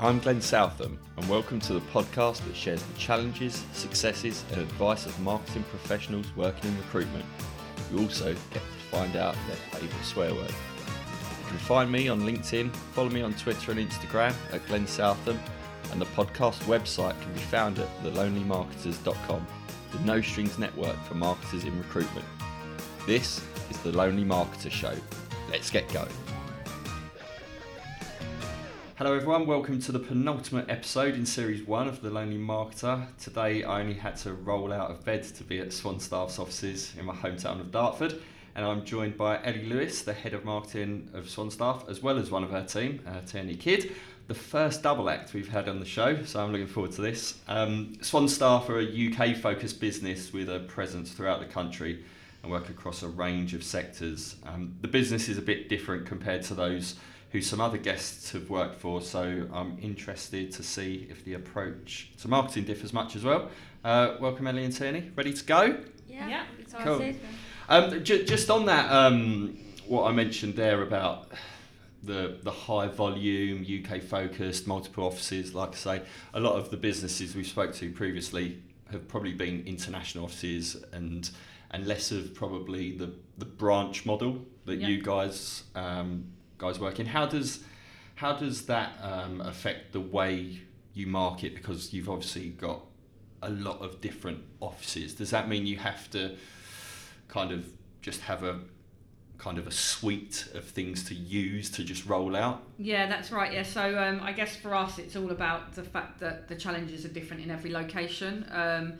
I'm Glenn Southam, and welcome to the podcast that shares the challenges, successes, and advice of marketing professionals working in recruitment. You also get to find out their favourite swear word. You can find me on LinkedIn, follow me on Twitter and Instagram at Glenn Southam, and the podcast website can be found at thelonelymarketers.com, the no strings network for marketers in recruitment. This is the Lonely Marketer Show. Let's get going. Hello, everyone. Welcome to the penultimate episode in series one of The Lonely Marketer. Today, I only had to roll out of bed to be at Swanstaff's offices in my hometown of Dartford. And I'm joined by Ellie Lewis, the head of marketing of Swanstaff, as well as one of her team, uh, Tierney Kydd. The first double act we've had on the show, so I'm looking forward to this. Um, Swanstaff are a UK focused business with a presence throughout the country and work across a range of sectors. Um, the business is a bit different compared to those who some other guests have worked for. So I'm interested to see if the approach to marketing differs much as well. Uh, welcome, Ellie and Tierney. Ready to go? Yeah, Yeah. excited. Um, ju- just on that, um, what I mentioned there about the the high volume UK focused multiple offices. Like I say, a lot of the businesses we spoke to previously have probably been international offices and and less of probably the the branch model that Yeah. you guys um, guys working. How does how does that um, affect the way you market? Because you've obviously got a lot of different offices. Does that mean you have to kind of just have a kind of a suite of things to use to just roll out? Yeah, that's right. Yeah, so um, I guess for us, it's all about the fact that the challenges are different in every location. Um,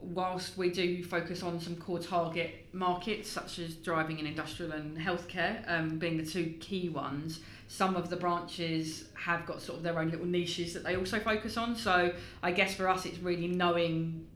whilst we do focus on some core target markets such as driving and industrial and healthcare um, being the two key ones, some of the branches have got sort of their own little niches that they also focus on. So I guess for us, it's really knowing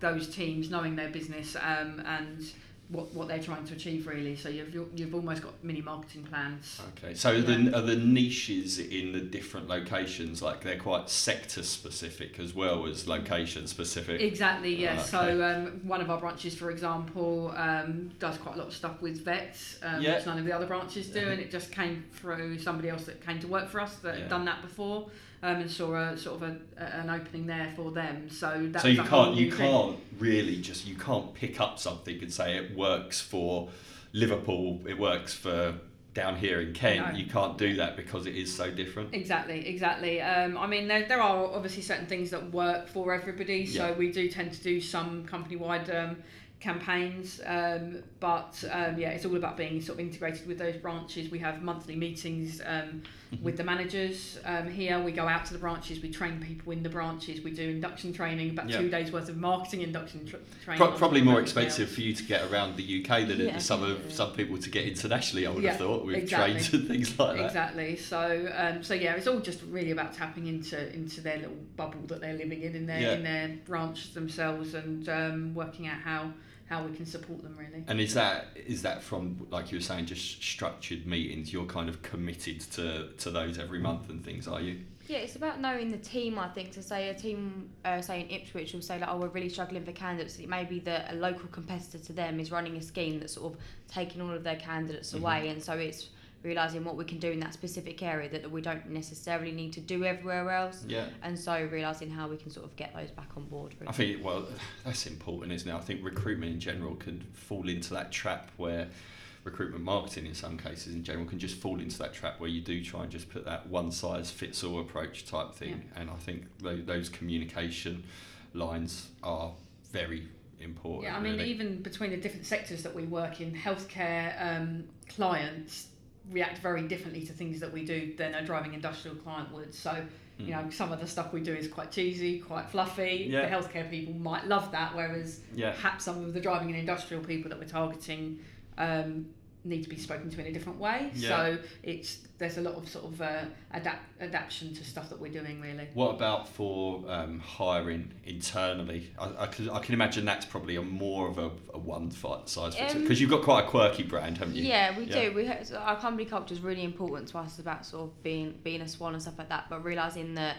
those teams, knowing their business, um, and what, what they're trying to achieve really. So you've you've almost got mini marketing plans. Okay, so the, are the niches in the different locations like they're quite sector specific as well as location specific? Exactly, yeah. Ah, So um, one of our branches, for example, um, does quite a lot of stuff with vets, um, Yeah. which none of the other branches do, Yeah. and it just came through somebody else that came to work for us that Yeah. had done that before, um, and saw a sort of a, a, an opening there for them. So that so you can't you can't really just you can't pick up something and say it works for Liverpool, it works for down here in Kent. No. You can't do that because it is so different. Exactly, exactly. Um, I mean, there, there are obviously certain things that work for everybody. So Yeah. we do tend to do some company-wide um, campaigns, um, but um, yeah, it's all about being sort of integrated with those branches. We have monthly meetings um, Mm-hmm. with the managers um, here. We go out to the branches. We train people in the branches. We do induction training, about Yeah. two days worth of marketing induction tr- training. Pro- probably more expensive now. for you to get around the UK than Yeah. some of some people to get internationally. I would Yeah, have thought with exactly. trains and things like that. Exactly. So, um, so yeah, it's all just really about tapping into into their little bubble that they're living in in their in their branch themselves and um, working out how how we can support them really. And is that is that from like you were saying, just structured meetings? You're kind of committed to to those every month and things, are you? Yeah, it's about knowing the team. I think to say a team, uh, say in Ipswich, will say like, "Oh, we're really struggling for candidates." It may be that a local competitor to them is running a scheme that's sort of taking all of their candidates Mhm. away, and so it's realizing what we can do in that specific area that we don't necessarily need to do everywhere else, Yeah. and so realizing how we can sort of get those back on board. Really. I think well, that's important, isn't it? I think recruitment in general can fall into that trap where recruitment marketing in some cases in general can just fall into that trap where you do try and just put that one size fits all approach type thing and I think those communication lines are very important Yeah, I mean, really. even between the different sectors that we work in, healthcare um, clients react very differently to things that we do than a driving industrial client would. So, you Mm. know, some of the stuff we do is quite cheesy, quite fluffy. Yeah. The healthcare people might love that, whereas yeah perhaps some of the driving and industrial people that we're targeting um, need to be spoken to in a different way. Yeah. So it's there's a lot of sort of uh, adapt adaptation to stuff that we're doing really. What about for um, hiring internally? I, I, can, I can imagine that's probably a more of a, a one fi- size fits Um, because you've got quite a quirky brand, haven't you? Yeah, we Yeah. do. We so our company culture is really important to us about sort of being being a swan and stuff like that. But realizing that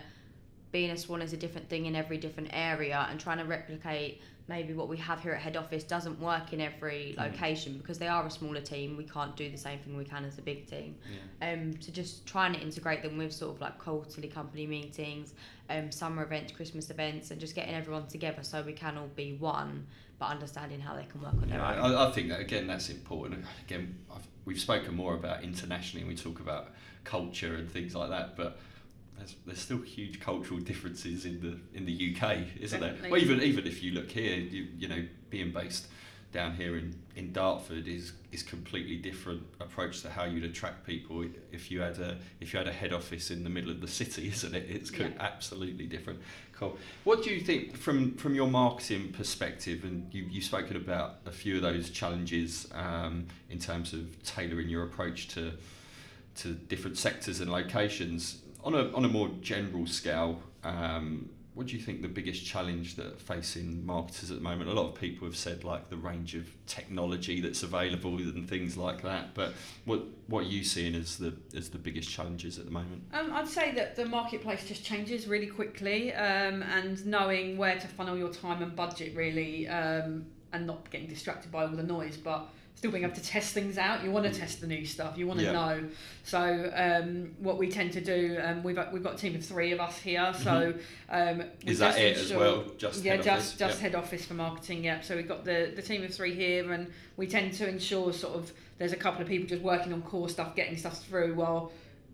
being a swan is a different thing in every different area and trying to replicate maybe what we have here at head office doesn't work in every Mm. location because they are a smaller team we can't do the same thing we can as a big team Yeah. um, so just trying to integrate them with sort of like quarterly company meetings, um, summer events, Christmas events, and just getting everyone together so we can all be one, but understanding how they can work on their Yeah, own. I, I think that again that's important. Again, I've, we've spoken more about internationally. And we talk about culture and things like that, but there's, there's still huge cultural differences in the in the UK, isn't there? Well, even even if you look here, you, you know, being based down here in, in Dartford is is completely different approach to how you'd attract people if you had a if you had a head office in the middle of the city, isn't it? It's Yeah. absolutely different. Cool. What do you think from from your marketing perspective? And you you've spoken about a few of those challenges um, in terms of tailoring your approach to to different sectors and locations. On a on a more general scale, um, what do you think the biggest challenge that facing marketers at the moment? A lot of people have said like the range of technology that's available and things like that. But what what are you seeing as the as the biggest challenges at the moment? Um, I'd say that the marketplace just changes really quickly, um, and knowing where to funnel your time and budget really, um, and not getting distracted by all the noise, but still being able to test things out. You want to test the new stuff. You want to Yeah. know. So um, what we tend to do, um, we've we've got a team of three of us here. So um, Mm-hmm. Is that it as well? Just yeah, just office? just Yep. head office for marketing. Yeah, so we've got the the team of three here, and we tend to ensure sort of there's a couple of people just working on core stuff, getting stuff through, while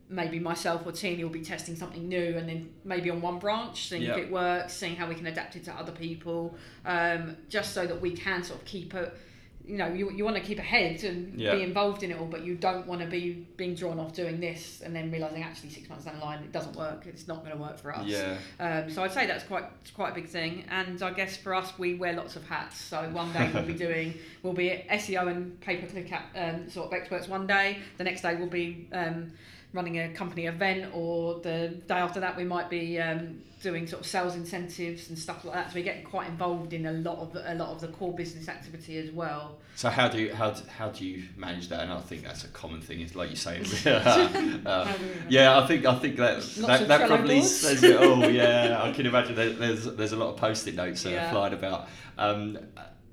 maybe myself or Tina will be testing something new, and then maybe on one branch, seeing Yeah. if it works, seeing how we can adapt it to other people, um, just so that we can sort of keep a you know, you, you want to keep ahead and Yeah. be involved in it all, but you don't want to be being drawn off doing this and then realizing actually six months down the line it doesn't work. It's not going to work for us. Yeah. Um, so I'd say that's quite quite a big thing, and I guess for us we wear lots of hats. So one day we'll be doing we'll be SEO and pay per click um, sort of experts one day. The next day we'll be um, running a company event, or the day after that we might be um, doing sort of sales incentives and stuff like that. So we get quite involved in a lot of a lot of the core business activity as well. So how do you how do, how do you manage that? And I think that's a common thing. Is like you say. uh, we- Yeah, I think I think that Lots that, that probably boards. says it all. Yeah, I can imagine there's there's a lot of post-it notes uh, Yeah. flying about. Um,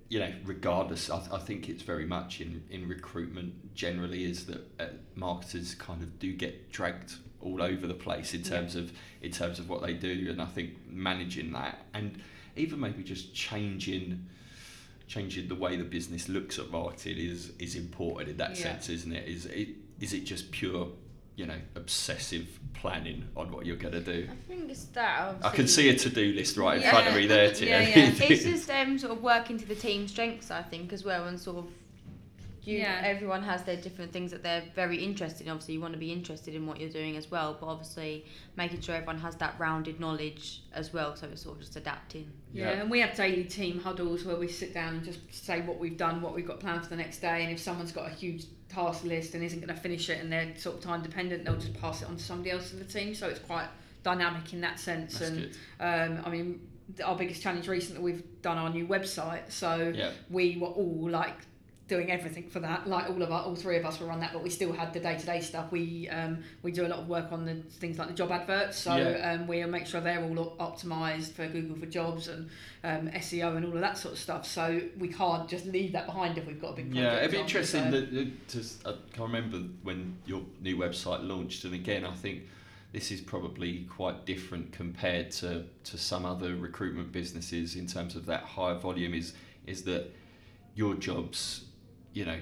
you know, regardless, I, I think it's very much in in recruitment generally is that uh, marketers kind of do get dragged all over the place in Yeah. terms of in terms of what they do, and I think managing that and even maybe just changing changing the way the business looks at marketing is is important in that Yeah. sense, isn't it? Is it is it just pure, you know, obsessive planning on what you're going to do? I think it's that. I can see a to-do list right in front of me there, Tia. Yeah, yeah. it's just um, sort of working to the team strengths, I think, as well, and sort of you. Yeah. Everyone has their different things that they're very interested in. Obviously, you want to be interested in what you're doing as well, but obviously making sure everyone has that rounded knowledge as well. So it's sort of just adapting. Yeah, Yeah. and we have daily team huddles where we sit down and just say what we've done, what we've got planned for the next day, and if someone's got a huge task list and isn't going to finish it and they're sort of time dependent, they'll just pass it on to somebody else in the team. So it's quite dynamic in that sense. That's and good. um, I mean, our biggest challenge recently, we've done our new website, so Yeah. we were all like doing everything for that. Like all of us, all three of us were on that, but we still had the day to day stuff. We um, we do a lot of work on the things like the job adverts, so Yeah. um, we make sure they're all optimized for Google for Jobs and um, SEO and all of that sort of stuff. So we can't just leave that behind if we've got a big project. Yeah, it'd be interesting. so- That, to, I can remember when your new website launched, and again, I think this is probably quite different compared to, to some other recruitment businesses in terms of that high volume. Is is that your jobs, you know,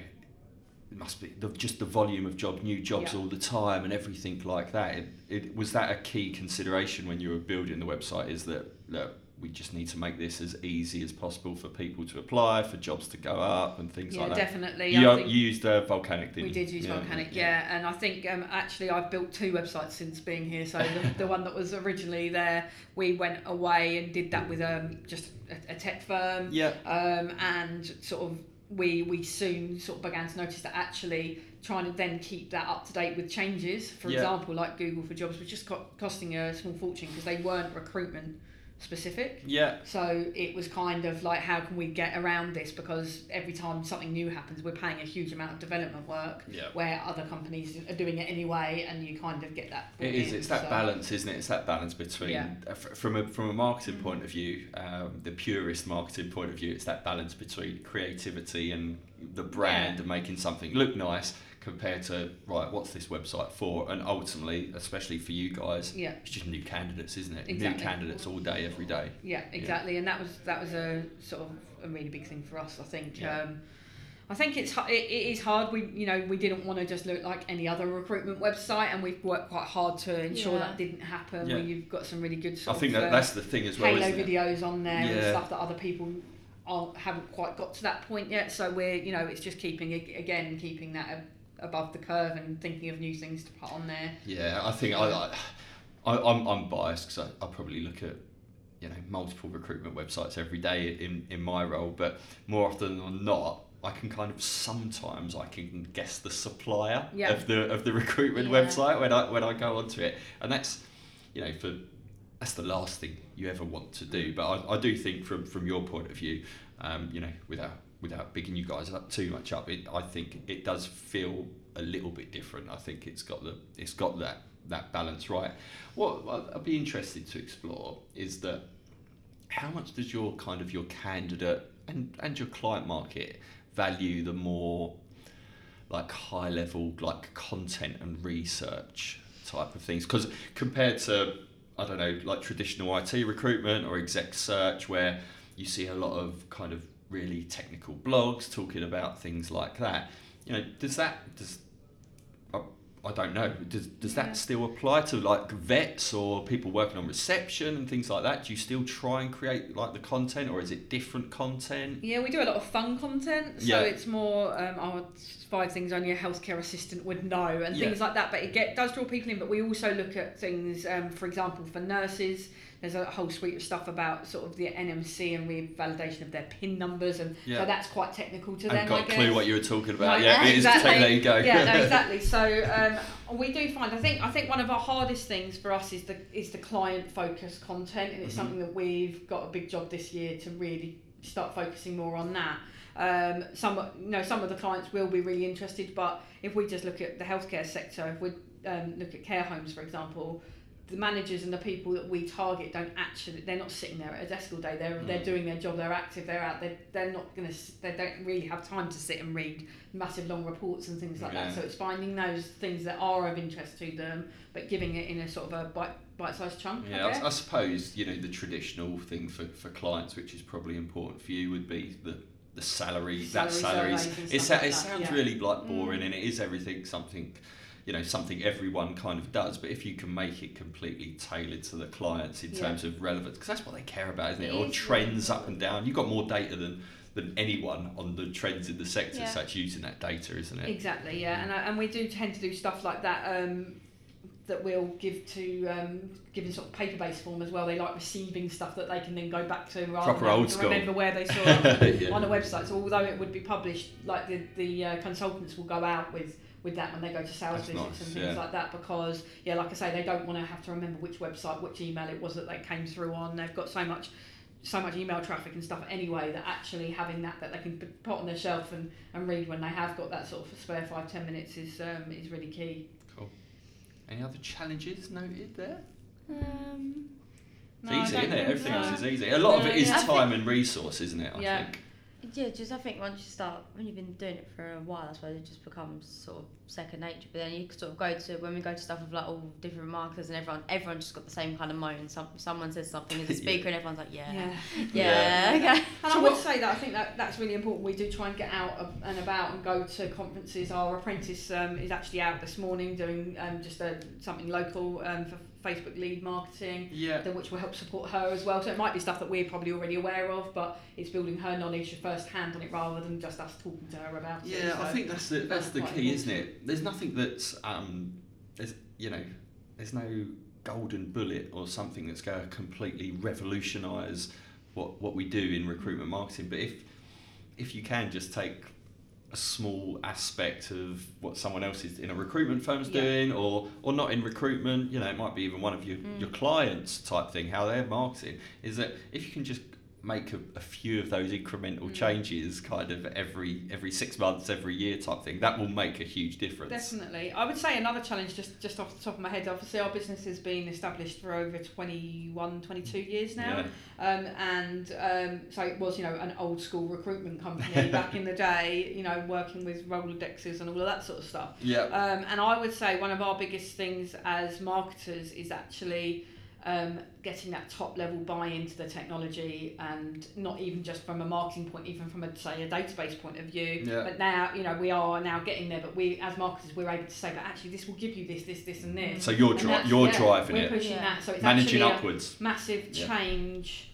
it must be the, just the volume of job, new jobs Yeah. all the time, and everything like that. It, it, was that a key consideration when you were building the website? Is that look, we just need to make this as easy as possible for people to apply, for jobs to go up, and things yeah, like that. definitely. You, I used uh, Volcanic, didn't We did use Volcanic, yeah. and I think um, actually I've built two websites since being here. So the, the one that was originally there, we went away and did that with um, just a, a tech firm, Yeah. um, and sort of we we soon sort of began to notice that actually trying to then keep that up to date with changes, for Yeah. example, like Google for Jobs, was just co- costing a small fortune because they weren't recruitment specific. Yeah. So it was kind of like, how can we get around this? Because every time something new happens, we're paying a huge amount of development work Yeah. where other companies are doing it anyway, and you kind of get that. It is. in, It's that so- balance, isn't it? It's that balance between, Yeah. uh, from a from a marketing point of view, um, the purest marketing point of view. It's that balance between creativity and the brand Yeah. and making something look nice compared to right. What's this website for? And ultimately, especially for you guys, Yeah. it's just new candidates, isn't it? New candidates all day, every day. Yeah, exactly, and that was that was a sort of a really big thing for us. I think. Yeah. Um, I think it's it, it is hard. We you know we didn't want to just look like any other recruitment website, and we've worked quite hard to ensure Yeah. that didn't happen. Yeah. Where you've got some really good. I think of, that uh, that's the thing as well, Halo isn't it? videos on there and stuff that other people aren't, haven't quite got to that point yet. So we're you know it's just keeping again keeping that ab- above the curve and thinking of new things to put on there. Yeah, I think I, I, I'm, I'm biased because I, I probably look at you know multiple recruitment websites every day in, in my role, but more often than not, I can kind of sometimes I can guess the supplier Yeah. of the of the recruitment Yeah. website when I when I go onto it, and that's you know for that's the last thing you ever want to do. But I, I do think from from your point of view, um, you know, without without bigging you guys up too much up, it I think it does feel a little bit different. I think it's got the it's got that that balance right. What I'd be interested to explore is that how much does your kind of your candidate and and your client market value the more like high level like content and research type of things because compared to I don't know like traditional IT recruitment or exec search where you see a lot of kind of really technical blogs talking about things like that you know does that does I, I don't know does, does Yeah. that still apply to like vets or people working on reception and things like that do you still try and create like the content or is it different content Yeah, we do a lot of fun content, so Yeah. it's more um, our five things only a healthcare assistant would know and Yeah. things like that. But it get, does draw people in. But we also look at things, um, for example, for nurses. There's a whole suite of stuff about sort of the NMC and revalidation of their PIN numbers, and Yeah. so that's quite technical to them. I them. haven't got I a guess. clue what you were talking about No, yeah it is exactly. there you go yeah, no, exactly. So um, we do find. I think. I think one of our hardest things for us is the is the client focused content, and it's Mhm. something that we've got a big job this year to really start focusing more on that. Um, some, you know, some of the clients will be really interested, but if we just look at the healthcare sector, if we um, look at care homes, for example, the managers and the people that we target don't actually, they're not sitting there at a desk all day. They're they're Mm. doing their job. They're active. They're out. They're they're not gonna. They don't really have time to sit and read massive long reports and things like Yeah. that. So it's finding those things that are of interest to them, but giving it in a sort of a bite bite-sized chunk. Yeah, I I. I suppose you know the traditional thing for, for clients, which is probably important for you, would be the the salary. that salaries. It, like it sounds yeah. really like boring, Mm. and it is everything something, you know, something everyone kind of does. But if you can make it completely tailored to the clients in Yeah. terms of relevance, because that's what they care about, isn't it? It or is trends up and down. You've got more data than than anyone on the trends in the sector, Yeah. so it's using that data, isn't it? Exactly, yeah, and I, and we do tend to do stuff like that. Um, that we'll give to um, give in sort of paper-based form as well. They like receiving stuff that they can then go back to rather Proper than old to school. remember where they saw it Yeah. on a website. So although it would be published, like the the uh, consultants will go out with with that when they go to sales That's visits nice, and things yeah. like that because yeah, like I say, they don't want to have to remember which website, which email it was that they came through on. They've got so much so much email traffic and stuff anyway that actually having that that they can put on their shelf and, and read when they have got that sort of spare five ten minutes is um, is really key. Cool any other challenges noted there? Um, It's No, I easy, isn't it? think Everything else is easy. A lot of it is yeah. I think- time and resource, isn't it? I Yeah. think. Yeah, just I think once you start, when you've been doing it for a while, I suppose it just becomes sort of second nature. But then you sort of go to when we go to stuff with like all different marketers and everyone, everyone just got the same kind of moan. Some someone says something as a Yeah. speaker and everyone's like, yeah, Yeah. yeah, Yeah. okay. And I would say that I think that that's really important. We do try and get out of- and about and go to conferences. Our apprentice um, is actually out this morning doing um, just a, something local um, for Facebook lead marketing, Yeah. that which will help support her as well. So it might be stuff that we're probably already aware of, but it's building her knowledge first hand on it rather than just us talking to her about it. Yeah, I think that's the that's the quite key, isn't it? There's nothing that's um, there's you know, there's no golden bullet or something that's going to completely revolutionise what what we do in recruitment marketing. But if if you can just take a small aspect of what someone else is in a recruitment firm's Yeah. doing or or not in recruitment you know it might be even one of your, Mm. your clients type thing how they're marketing is that if you can just make a, a few of those incremental Mm. changes kind of every every six months every year type thing that will make a huge difference Definitely. I would say another challenge, just, just off the top of my head, obviously our business has been established for over 21, 22 years now. yeah Um, and um, so it was, you know, an old school recruitment company back in the day, you know, working with Rolodexes and all of that sort of stuff. yeah Um, and I would say one of our biggest things as marketers is actually um, getting that top level buy into the technology and not even just from a marketing point, even from a say a database point of view. Yeah. But now, you know, we are now getting there. But we as marketers, we're able to say, but actually, this will give you this, this, this, and this. so you're And dri- you're yeah, driving we're it pushing Yeah. that. So it's managing upwards massive change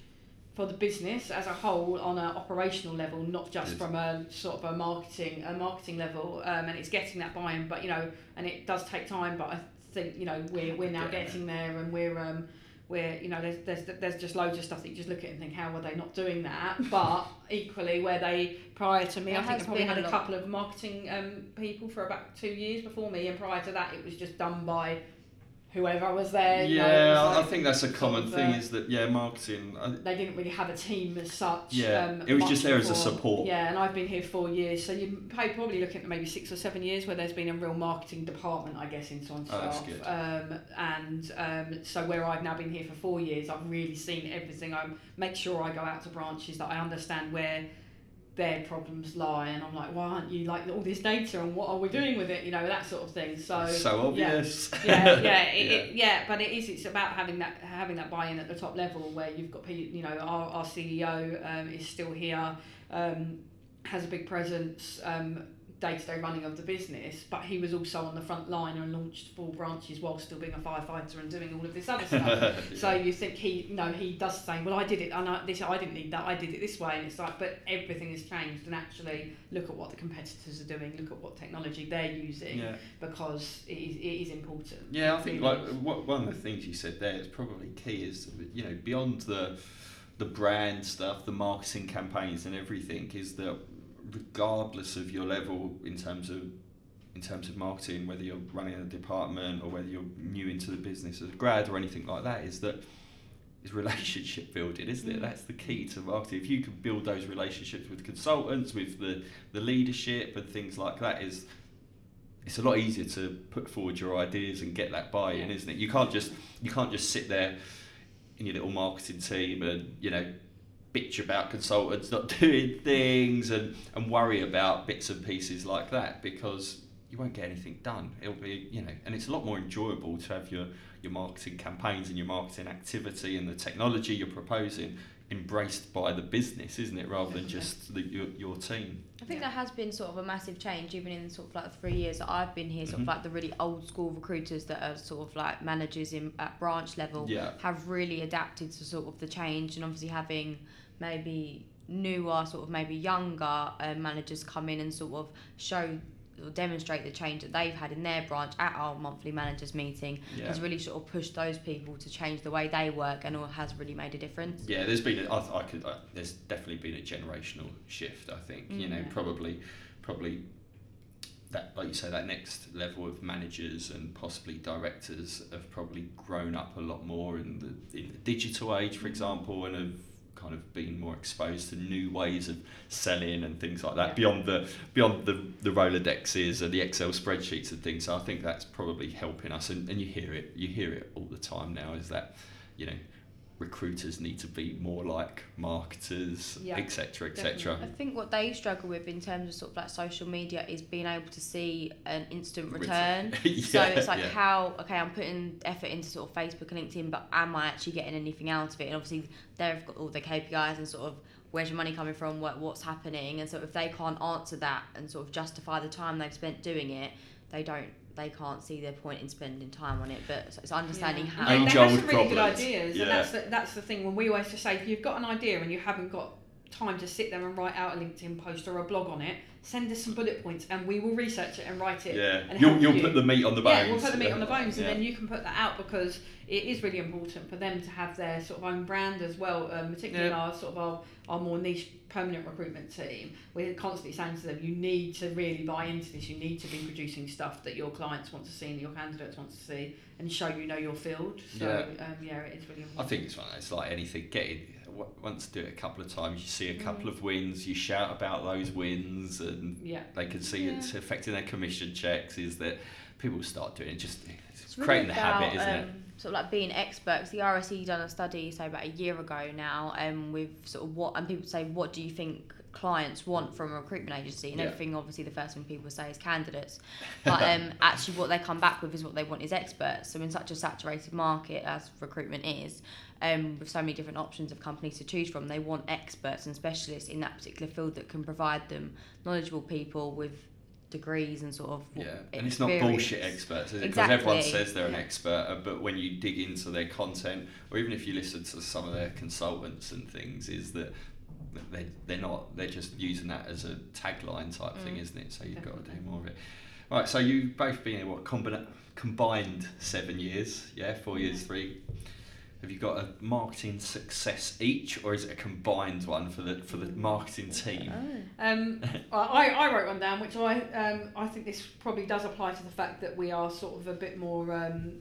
for the business as a whole on an operational level, not just from a sort of a marketing a marketing level. Um, and it's getting that buy-in, but you know, and it does take time. But I think you know we're we're now Yeah. getting there, and we're um, we're you know there's, there's there's just loads of stuff that you just look at and think how were they not doing that? But equally, where they prior to me, There I think they probably had a a lot. couple of marketing um, people for about two years before me, and prior to that, it was just done by whoever was there. you know, it yeah was I- I like- think that's a common thing uh, is that yeah marketing I, they didn't really have a team as such. Yeah, um, it was much just there as a before. support. Yeah, and I've been here four years, so you're probably looking at maybe six or seven years where there's been a real marketing department, I guess, in Swan Oh, that's Staff. good. Um, and um, so where I've now been here for four years, I've really seen everything. I make sure I go out to branches that I understand where their problems lie, and I'm like, why aren't you like all this data and what are we doing with it? You know, that sort of thing. So so yeah. obvious yeah, yeah, it, It, yeah. But it is. It's about having that having that buy-in at the top level where you've got people. You know, our, our CEO um, is still here, um, has a big presence, um, day-to-day running of the business. But he was also on the front line and launched four branches while still being a firefighter and doing all of this other stuff. So you think he, no, he does say, well, I did it, and I, this, I didn't need that, I did it this way, and it's like, but everything has changed, and actually look at what the competitors are doing, look at what technology they're using, yeah because it is, it is important. Yeah, I think like what, one of the things you said there is probably key is you know beyond the the brand stuff, the marketing campaigns and everything is that regardless of your level in terms of in terms of marketing, whether you're running a department or whether you're new into the business as a grad or anything like that, is that is relationship building, isn't it? Mm. That's the key to marketing. If you can build those relationships with consultants, with the, the leadership and things like that, is it's a lot easier to put forward your ideas and get that buy-in, isn't it? You can't just you can't just sit there in your little marketing team and you know bitch about consultants not doing things and and worry about bits and pieces like that because you won't get anything done. It'll be you know, and it's a lot more enjoyable to have your your marketing campaigns and your marketing activity and the technology you're proposing embraced by the business, isn't it, rather than just the, your your team. I think Yeah. there has been sort of a massive change, even in sort of like three years that I've been here. Sort Mhm. of like the really old school recruiters that are sort of like managers in at branch level Yeah. have really adapted to sort of the change, and obviously having maybe newer, sort of maybe younger uh, managers come in and sort of show or demonstrate the change that they've had in their branch at our monthly managers meeting Yeah. has really sort of pushed those people to change the way they work and all has really made a difference. Yeah, there's been. A, I, I could. I, there's definitely been a generational shift. I think you Mm. know Yeah. probably, probably that like you say that next level of managers and possibly directors have probably grown up a lot more in the in the digital age, for example, and have kind of been more exposed to new ways of selling and things like that Yeah. beyond the beyond the the rolodexes and the excel spreadsheets and things so i think that's probably helping us and, and you hear it you hear it all the time now is that you know recruiters need to be more like marketers Yeah, etc etc I think what they struggle with in terms of sort of like social media is being able to see an instant return. yeah, so it's like yeah. how okay, I'm putting effort into sort of Facebook and LinkedIn, but am I actually getting anything out of it? And obviously they've got all the KPIs and sort of where's your money coming from, what what's happening, and so if they can't answer that and sort of justify the time they've spent doing it, they don't they can't see their point in spending time on it. But it's- it's understanding Yeah. how. And Age they, they have some really good ideas, Yeah. and that's the, that's the thing. When we always just say, if you've got an idea and you haven't got time to sit there and write out a LinkedIn post or a blog on it, send us some bullet points and we will research it and write it. Yeah, and you'll, you'll you. put the meat on the bones. Yeah, we'll put the meat on the bones, and Yeah. then you can put that out because it is really important for them to have their sort of own brand as well. Um, particularly Yeah. our sort of our, our more niche permanent recruitment team, we're constantly saying to them, you need to really buy into this. You need to be producing stuff that your clients want to see and your candidates want to see, and show you know your field. So Yeah. um, yeah, it is really important. I think it's. It's like anything. Get it. w- Once do it a couple of times, you see a Mm. couple of wins, you shout about those wins, and yeah. they can see Yeah. it's affecting their commission checks. Is that people start doing it? Just it's It's really creating the habit, isn't it? um, Sort of like being experts. The RSE done a study, so about a year ago now, um, with sort of what and people say, what do you think clients want from a recruitment agency? And Yeah. everything, obviously, the first thing people say is candidates, but um, actually, what they come back with is what they want is experts. So in such a saturated market as recruitment is, um, with so many different options of companies to choose from, they want experts and specialists in that particular field that can provide them knowledgeable people with degrees and sort of Yeah, and it's not bullshit experts, is it? Because everyone says they're an expert, uh, but when you dig into their content, or even if you listen to some of their consultants and things, is that they they're not they're just using that as a tagline type thing, Mm. isn't it? So you've got to do more of it. Right, so you've both been in what combina- combined seven years, yeah, four years, three. Have you got a marketing success each, or is it a combined one for the for the marketing team? Oh. Um, I, I wrote one down, which I um, I think this probably does apply to the fact that we are sort of a bit more um,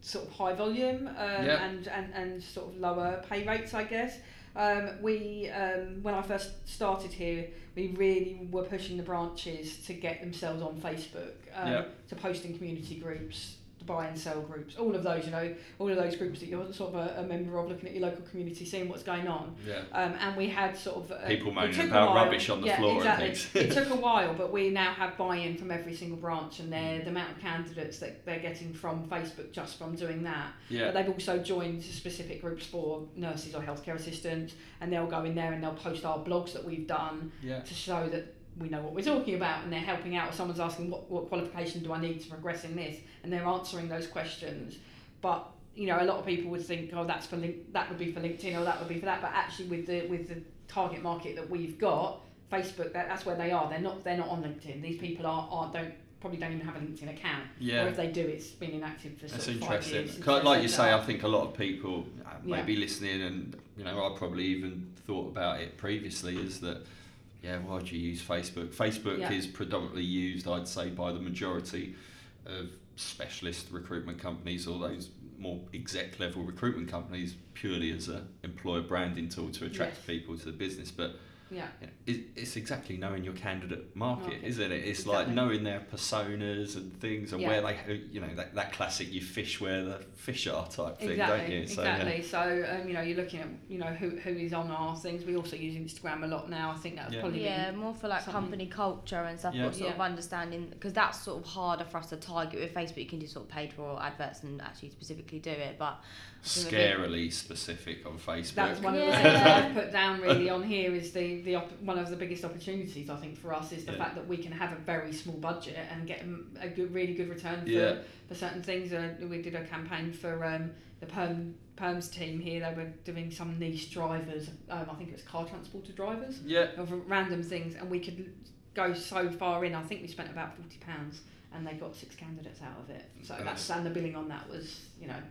sort of high volume um, Yeah. and, and, and sort of lower pay rates, I guess. Um, we um, when I first started here, we really were pushing the branches to get themselves on Facebook, um, Yeah. to post in community groups, to buy and sell groups, all of those, you know, all of those groups that you're sort of a, a member of, looking at your local community, seeing what's going on. Yeah. Um, and we had sort of uh, People moaning about rubbish on the yeah, floor and exactly. things. it took a while, but we now have buy-in from every single branch, and they're, the amount of candidates that they're getting from Facebook just from doing that. Yeah. But they've also joined specific groups for nurses or healthcare assistants, and they'll go in there and they'll post our blogs that we've done Yeah. to show that we know what we're talking about, and they're helping out. Or someone's asking what, what qualification do I need to progress in this, and they're answering those questions. But you know, a lot of people would think, oh, that's for link- that would be for LinkedIn or that would be for that. But actually, with the with the target market that we've got, Facebook, that, that's where they are. They're not they're not on LinkedIn. These people are, are don't probably don't even have a LinkedIn account. Yeah. Or if they do, it's been inactive for That's interesting. years. since 'Cause they Like you say, I think a lot of people uh, Yeah. may be listening, and you know, I probably even thought about it previously. Is that yeah? Why do you use Facebook? Facebook Yeah. is predominantly used, I'd say, by the majority of specialist recruitment companies or those more exec level recruitment companies purely as a employer branding tool to attract Yes. people to the business. But yeah. it, it's exactly knowing your candidate market, Market. isn't it? It's Exactly. like knowing their personas and things and Yeah. where they, you know, that, that classic you fish where the fish are type thing, Exactly, don't you? So, yeah. exactly. So um, you know, you're looking at you know who who is on our things. We also use Instagram a lot now. I think that's Yeah. probably Yeah, been, more for like something- company culture and stuff, Yeah. but sort of understanding because that's sort of harder for us to target with Facebook. You can do sort of paid for adverts and actually specifically do it, but think a bit- Scarily specific on Facebook. that's one of the things that I've put down really on here is the the op- one of the biggest opportunities I think for us is the Yeah. fact that we can have a very small budget and get a good really good return for, Yeah. for certain things. Uh, we did a campaign for um, the perm perms team here. They were doing some niche drivers. Um, I think it was car transporter drivers. yeah. of random things, and we could go so far in. I think we spent about forty pounds, and they got six candidates out of it. So And that's and the billing on that was you know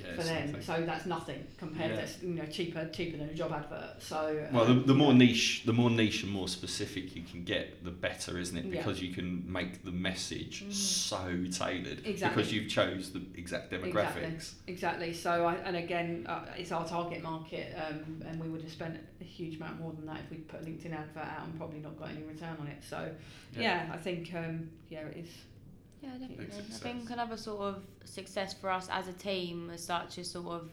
yeah for them. something. So that's nothing compared Yeah. to you know cheaper cheaper than a job advert. So Well, the, um, the more niche, the more niche and more specific you can get, the better, isn't it? Yeah. Because you can make the message Mhm. so tailored Exactly. because you've chose the exact demographics. Exactly. So I, and again, uh, it's our target market, um, and we would have spent a huge amount more than that if we put a LinkedIn advert out and probably not got any return on it. So Yeah. yeah, I think um, yeah, it is. Yeah, definitely. I think another sort of success for us as a team, as such, is sort of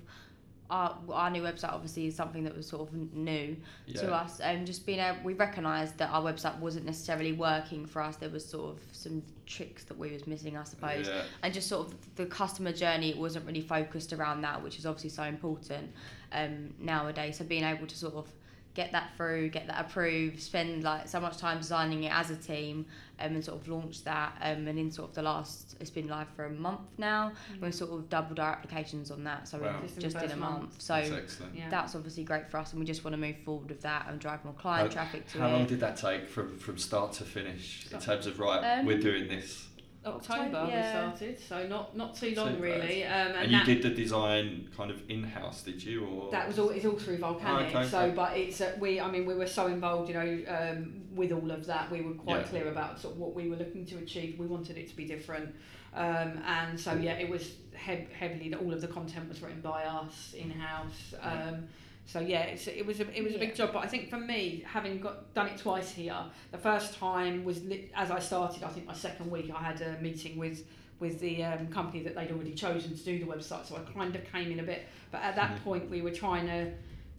our, our new website. Obviously, is something that was sort of n- new to us, and just being able, we recognised that our website wasn't necessarily working for us. There was sort of some tricks that we was missing, I suppose, Yeah. and just sort of the customer journey wasn't really focused around that, which is obviously so important um, nowadays. So being able to sort of get that through, get that approved, spend like so much time designing it as a team, um, and sort of launched that. Um, and in sort of the last, it's been live for a month now. Mm. We've sort of doubled our applications on that, so Wow. we're Just in just the in a month. month. So That's excellent. Yeah. that's obviously great for us, and we just want to move forward with that and drive more client How- traffic to How it. long did that take from, from start to finish in terms of right? Um, we're doing this, October we yeah. started, so not not too long Super. really. Um, and and, you that, did the design kind of in house, did you? Or That was all. It's all through volcanic. Oh, okay. So, but it's uh, we. I mean, we were so involved, you know, um, with all of that. We were quite Yeah. clear about sort of what we were looking to achieve. We wanted it to be different, um, and so yeah, it was hev- heavily. All of the content was written by us in house. Um, so yeah, it's, it was a it was a big job. But I think for me, having got done it twice here, the first time was lit, as I started. I think my second week, I had a meeting with with the um, company that they'd already chosen to do the website. So I kind of came in a bit, but at that Mhm. point we were trying to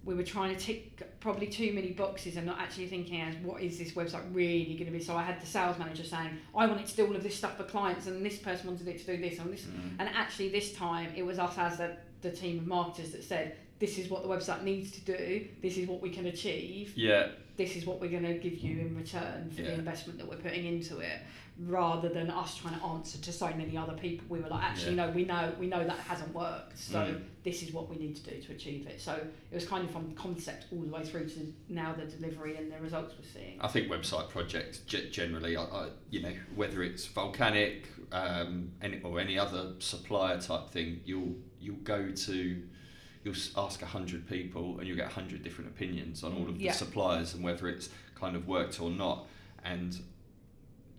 we were trying to tick probably too many boxes and not actually thinking as what is this website really going to be. So I had the sales manager saying I wanted to do all of this stuff for clients, and this person wanted it to do this and this. Mm. And actually this time it was us as the, the team of marketers that said this is what the website needs to do. This is what we can achieve Yeah, this is what we're going to give you in return for Yeah. the investment that we're putting into it rather than us trying to answer to so many other people we were like actually no we know we know that hasn't worked so Mm. this is what we need to do to achieve it so it was kind of from concept all the way through to now the delivery and the results we're seeing I think website projects generally, I, I, you know, whether it's volcanic um, any, or any other supplier type thing, you'll you'll go to you'll ask a hundred people and you'll get a hundred different opinions on all of Yeah. the suppliers and whether it's kind of worked or not. And do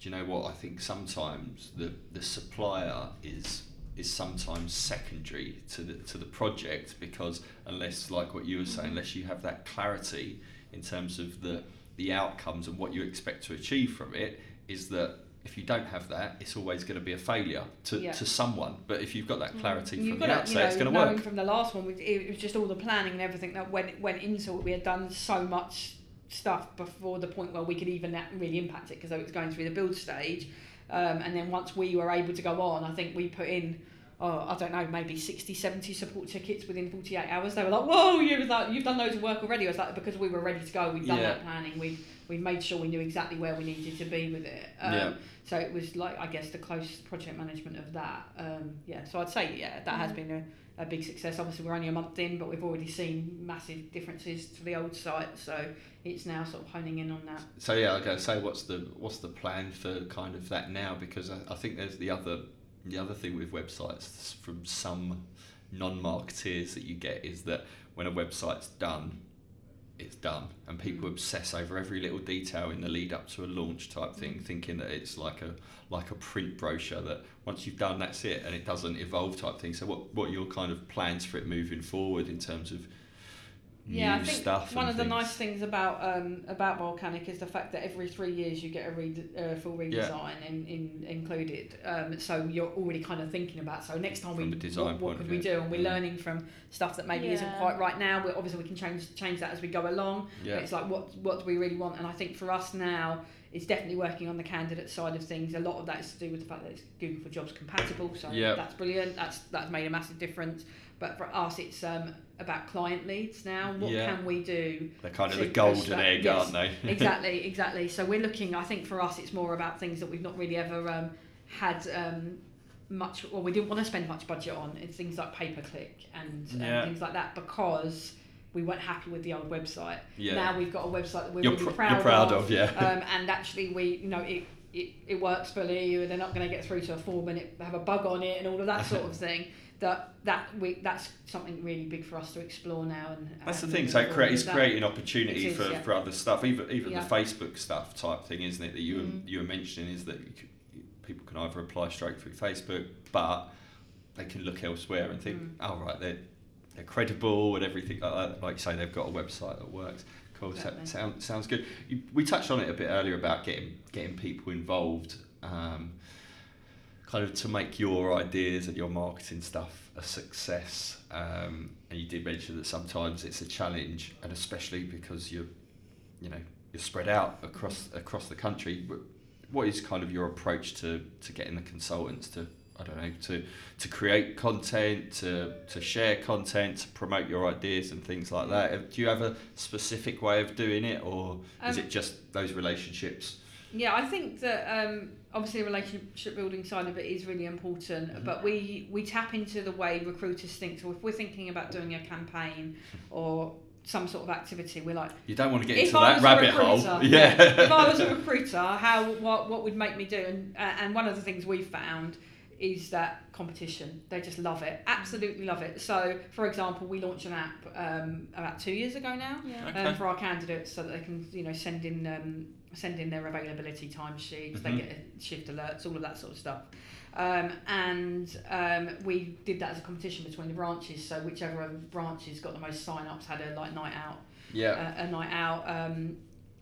you know what? I think sometimes the the supplier is is sometimes secondary to the to the project because unless like what you were saying, Mhm. unless you have that clarity in terms of the the outcomes and what you expect to achieve from it, is that if you don't have that, it's always going to be a failure to, Yeah. to someone. But if you've got that clarity You've from the got outset, you know, it's going to work. from the last one, it was just all the planning and everything that went went into it. We had done so much stuff before the point where we could even really impact it because it was going through the build stage. Um, and then once we were able to go on, I think we put in, oh, I don't know, maybe 60, 70 support tickets within 48 hours. They were like, whoa, you was like, you've done loads of work already. I was like, because we were ready to go, we'd done Yeah. that planning, we we made sure we knew exactly where we needed to be with it. Um, Yeah. So it was like, I guess, the close project management of that. Um, yeah, so I'd say, yeah, that has Mhm. been a, a big success. Obviously, we're only a month in, but we've already seen massive differences to the old site. So it's now sort of honing in on that. So yeah, I gotta say, what's the what's the plan for kind of that now? Because I, I think there's the other the other thing with websites from some non-marketeers that you get is that when a website's done, it's done, and people Mm. obsess over every little detail in the lead up to a launch type thing, thinking that it's like a like a print brochure that once you've done that's it, and it doesn't evolve type thing. So what what are your kind of plans for it moving forward in terms of Yeah, new I think stuff? one and of the nice things about um, about Volcanic is the fact that every three years you get a re- uh, full redesign in, in, included. Um, so you're already kind of thinking about. So next time we From a design what, what could we view. do, and we're Mm. learning from stuff that maybe isn't quite right now. We obviously we can change change that as we go along. yeah. But it's like what what do we really want? And I think for us now, it's definitely working on the candidate side of things. A lot of that is to do with the fact that it's Google for Jobs compatible. So Yeah. that's brilliant. That's that's made a massive difference. But for us, it's um, about client leads now. What Yeah. can we do? They're kind of the golden egg, yes, aren't they? exactly, exactly. So we're looking. I think for us, it's more about things that we've not really ever um, had um, much, or we didn't want to spend much budget on. It's things like pay per click and, and things like that because we weren't happy with the old website. yeah. Now we've got a website that we're you're, really pr- proud, you're proud of. of, yeah. um, and actually, we you know it. It, it works fully. And they're not going to get through to a form and it have a bug on it and all of that sort of thing. That that we that's something really big for us to explore now. And That's the thing. So it with that. creating opportunity is, for, yeah. for other stuff, even even Yeah. the Facebook stuff type thing, isn't it? That you Mm. were, you were mentioning is that you could, people can either apply straight through Facebook, but they can look elsewhere and think, Mm. oh right, they're they're credible and everything like that. Like you say, they've got a website that works. Cool. Exactly. So, sound, sounds good. You, we touched on it a bit earlier about getting getting people involved. Um, kind of to make your ideas and your marketing stuff a success. Um, and you did mention that sometimes it's a challenge, and especially because you're, you know, you're spread out across across the country. Wh- What is kind of your approach to, to getting the consultants to I don't know to to create content, to to share content, to promote your ideas and things like that. Do you have a specific way of doing it, or is Um, it just those relationships? Yeah, I think that um, obviously the relationship building side of it is really important, Mhm. but we, we tap into the way recruiters think. So if we're thinking about doing a campaign or some sort of activity, we're like, You don't want to get into that rabbit hole. recruiter, Yeah. if I was a recruiter, how what what would make me do? And uh, and one of the things we've found is that competition. They just love it, absolutely love it. So, for example, we launched an app um, about two years ago now Yeah. Okay. um, for our candidates, so that they can you know send in um, send in their availability timesheets. They Mhm. get shift alerts, all of that sort of stuff. Um, and um, we did that as a competition between the branches. So whichever of the branches got the most sign-ups had a like night out yeah. a, a night out um,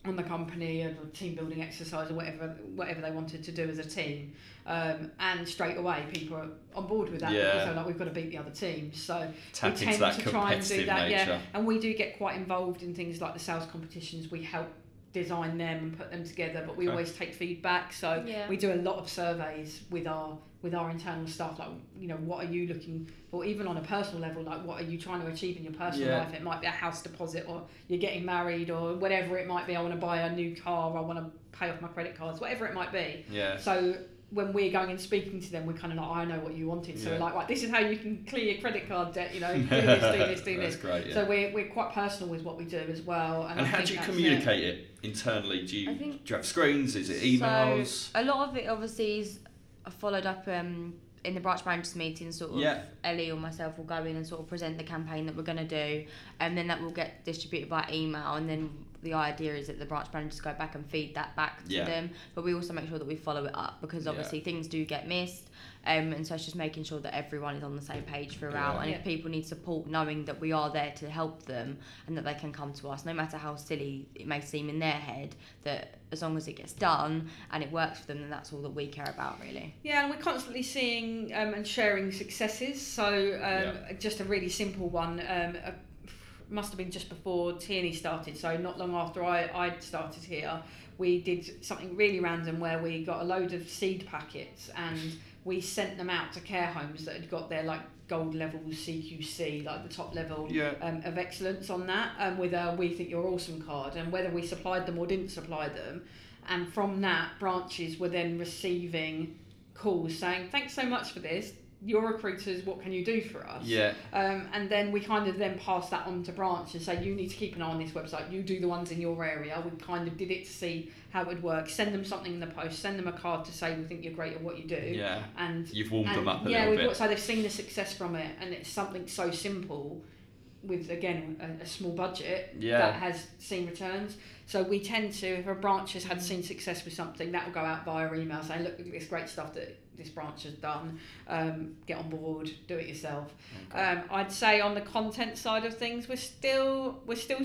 on the company, a team building exercise, or whatever whatever they wanted to do as a team. Um, and straight away, people are on board with that Yeah. because they're like, we've got to beat the other team. So Tap we into tend that to try and do competitive that, nature. yeah. And we do get quite involved in things like the sales competitions. We help design them and put them together, but we Okay. always take feedback. So Yeah. we do a lot of surveys with our with our internal staff like you know what are you looking for even on a personal level like what are you trying to achieve in your personal Yeah. life it might be a house deposit or you're getting married or whatever it might be i want to buy a new car i want to pay off my credit cards whatever it might be Yeah. so when we're going and speaking to them we're kind of like i know what you wanted so Yeah. we're like right this is how you can clear your credit card debt you know do this do this do That's this great. Yeah. so we're, we're quite personal with what we do as well and, and how do you that's it. communicate it. internally? Do you, I think- do you have screens? Is it emails? So a lot of it obviously is followed up um, in the branch managers meeting. Sort of Yeah. Ellie or myself will go in and sort of present the campaign that we're going to do, and then that will get distributed by email. And then the idea is that the branch managers go back and feed that back to Yeah. them. But we also make sure that we follow it up because Yeah. obviously things do get missed. Um, and so it's just making sure that everyone is on the same page throughout. Yeah. And Yeah. if people need support, knowing that we are there to help them and that they can come to us, no matter how silly it may seem in their head, that as long as it gets done and it works for them, then that's all that we care about, really. Yeah, and we're constantly seeing um, and sharing successes. So, um, just a really simple one. Um, uh, must have been just before Tierney started, so not long after I, I'd started here, we did something really random where we got a load of seed packets and we sent them out to care homes that had got their like gold level CQC, like the top level Yeah. um, of excellence on that um, with a We Think You're Awesome card, and whether we supplied them or didn't supply them. And from that, branches were then receiving calls saying, Thanks so much for this. You're recruiters, what can you do for us? Yeah. Um, and then we kind of then pass that on to branch and say, You need to keep an eye on this website. You do the ones in your area. We kind of did it to see how it would work. Send them something in the post, send them a card to say, We think you're great at what you do. Yeah. And You've warmed and them up a yeah, little we've bit. got, so they've seen the success from it, and it's something so simple, with again a, a small budget Yeah. that has seen returns. So we tend to, if a branch has had seen success with something, that will go out via email saying, look, look at this great stuff that this branch has done. Um, get on board, do it yourself. Um, I'd say on the content side of things, we're still we're still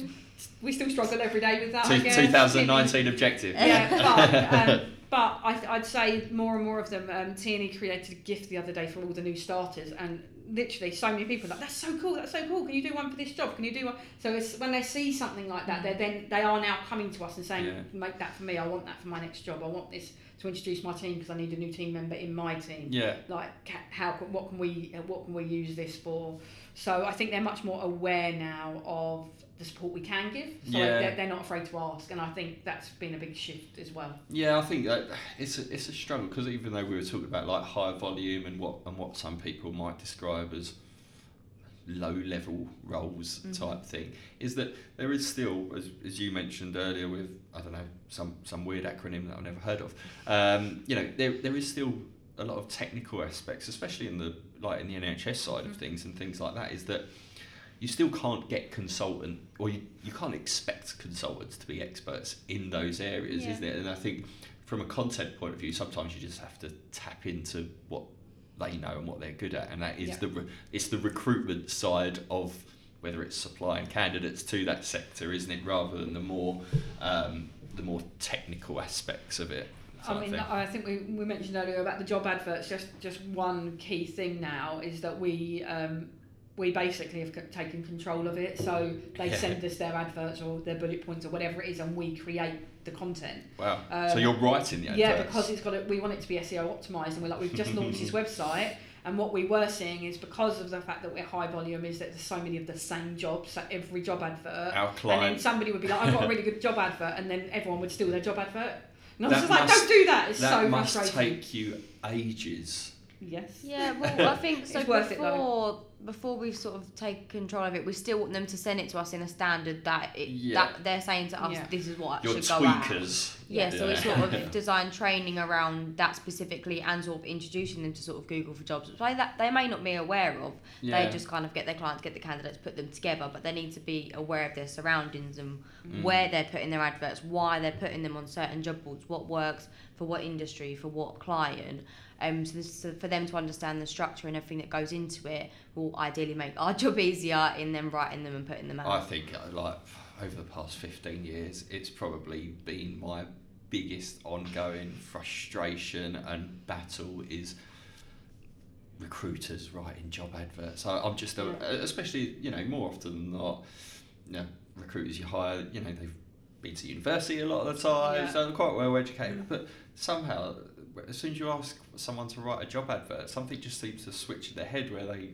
we still struggle every day with that. I Two- 2019 objective. Yeah, but, um, but I, I'd say more and more of them. Um, Tierney created a gift the other day for all the new starters, and literally so many people are like, "That's so cool! That's so cool! Can you do one for this job? Can you do one?" So it's when they see something like that, they're then they are now coming to us and saying, Yeah. "Make that for me! I want that for my next job! I want this to introduce my team because I need a new team member in my team." Yeah. like how can- what can we uh, what can we use this for so i think they're much more aware now of the support we can give so Yeah. they're, they're not afraid to ask and i think that's been a big shift as well Yeah, I think that it's a, it's a struggle because even though we were talking about like high volume and what and what some people might describe as low level roles Mhm. type thing, is that there is still, as, as you mentioned earlier, with I don't know some some weird acronym that I've never heard of. Um, you know, there there is still a lot of technical aspects, especially in the like in the NHS side of Mm. things and things like that. Is that you still can't get consultant or you, you can't expect consultants to be experts in those areas, Yeah. is it? And I think from a content point of view, sometimes you just have to tap into what they know and what they're good at, and that is Yeah. the re- it's the recruitment side of whether it's supplying candidates to that sector, isn't it, rather than the more um, the more technical aspects of it. I mean. I think we, we mentioned earlier about the job adverts. Just just one key thing now is that we um, we basically have taken control of it. So they send us their adverts or their bullet points or whatever it is, and we create the content. Wow. Um, so you're writing the adverts. Yeah, because it's got. To, we want it to be SEO optimized, and we're like we've just launched this website. And what we were seeing is because of the fact that we're high volume, is that there's so many of the same jobs. So every job advert, our client. and then somebody would be like, "I've got a really good job advert," and then everyone would steal their job advert. And I was That just like, "Don't do that! It's that so must frustrating." take you ages. Yes. Yeah, well, I think so. It's worth it, before before we've sort of taken control of it, we still want them to send it to us in a standard that it, Yeah. that they're saying to us, Yeah. this is what Your should go out. tweakers. Yeah, so we sort of design training around that specifically and sort of introducing them to sort of Google for jobs, which that they may not be aware of. Yeah. They just kind of get their clients, get the candidates, put them together, but they need to be aware of their surroundings and Mm. where they're putting their adverts, why they're putting them on certain job boards, what works for what industry, for what client. Um, so, this, so for them to understand the structure and everything that goes into it will ideally make our job easier in them writing them and putting them out. I think uh, like over the past 15 years it's probably been my biggest ongoing frustration and battle is recruiters writing job adverts. I, I'm just, a, especially you know, more often than not, you know, recruiters you hire, you know, they've been to university a lot of the time, Yeah. so they're quite well educated. But somehow, as soon as you ask someone to write a job advert, something just seems to switch in their head where they,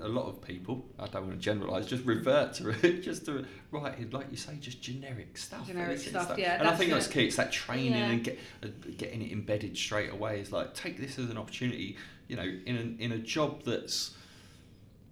a lot of people, I don't want to generalise, just revert to it, just to write it, like you say, just generic stuff. Generic anything stuff, yeah, And I think it. that's key. It's that training Yeah. and get, uh, getting it embedded straight away. Is like take this as an opportunity. You know, in an, in a job that's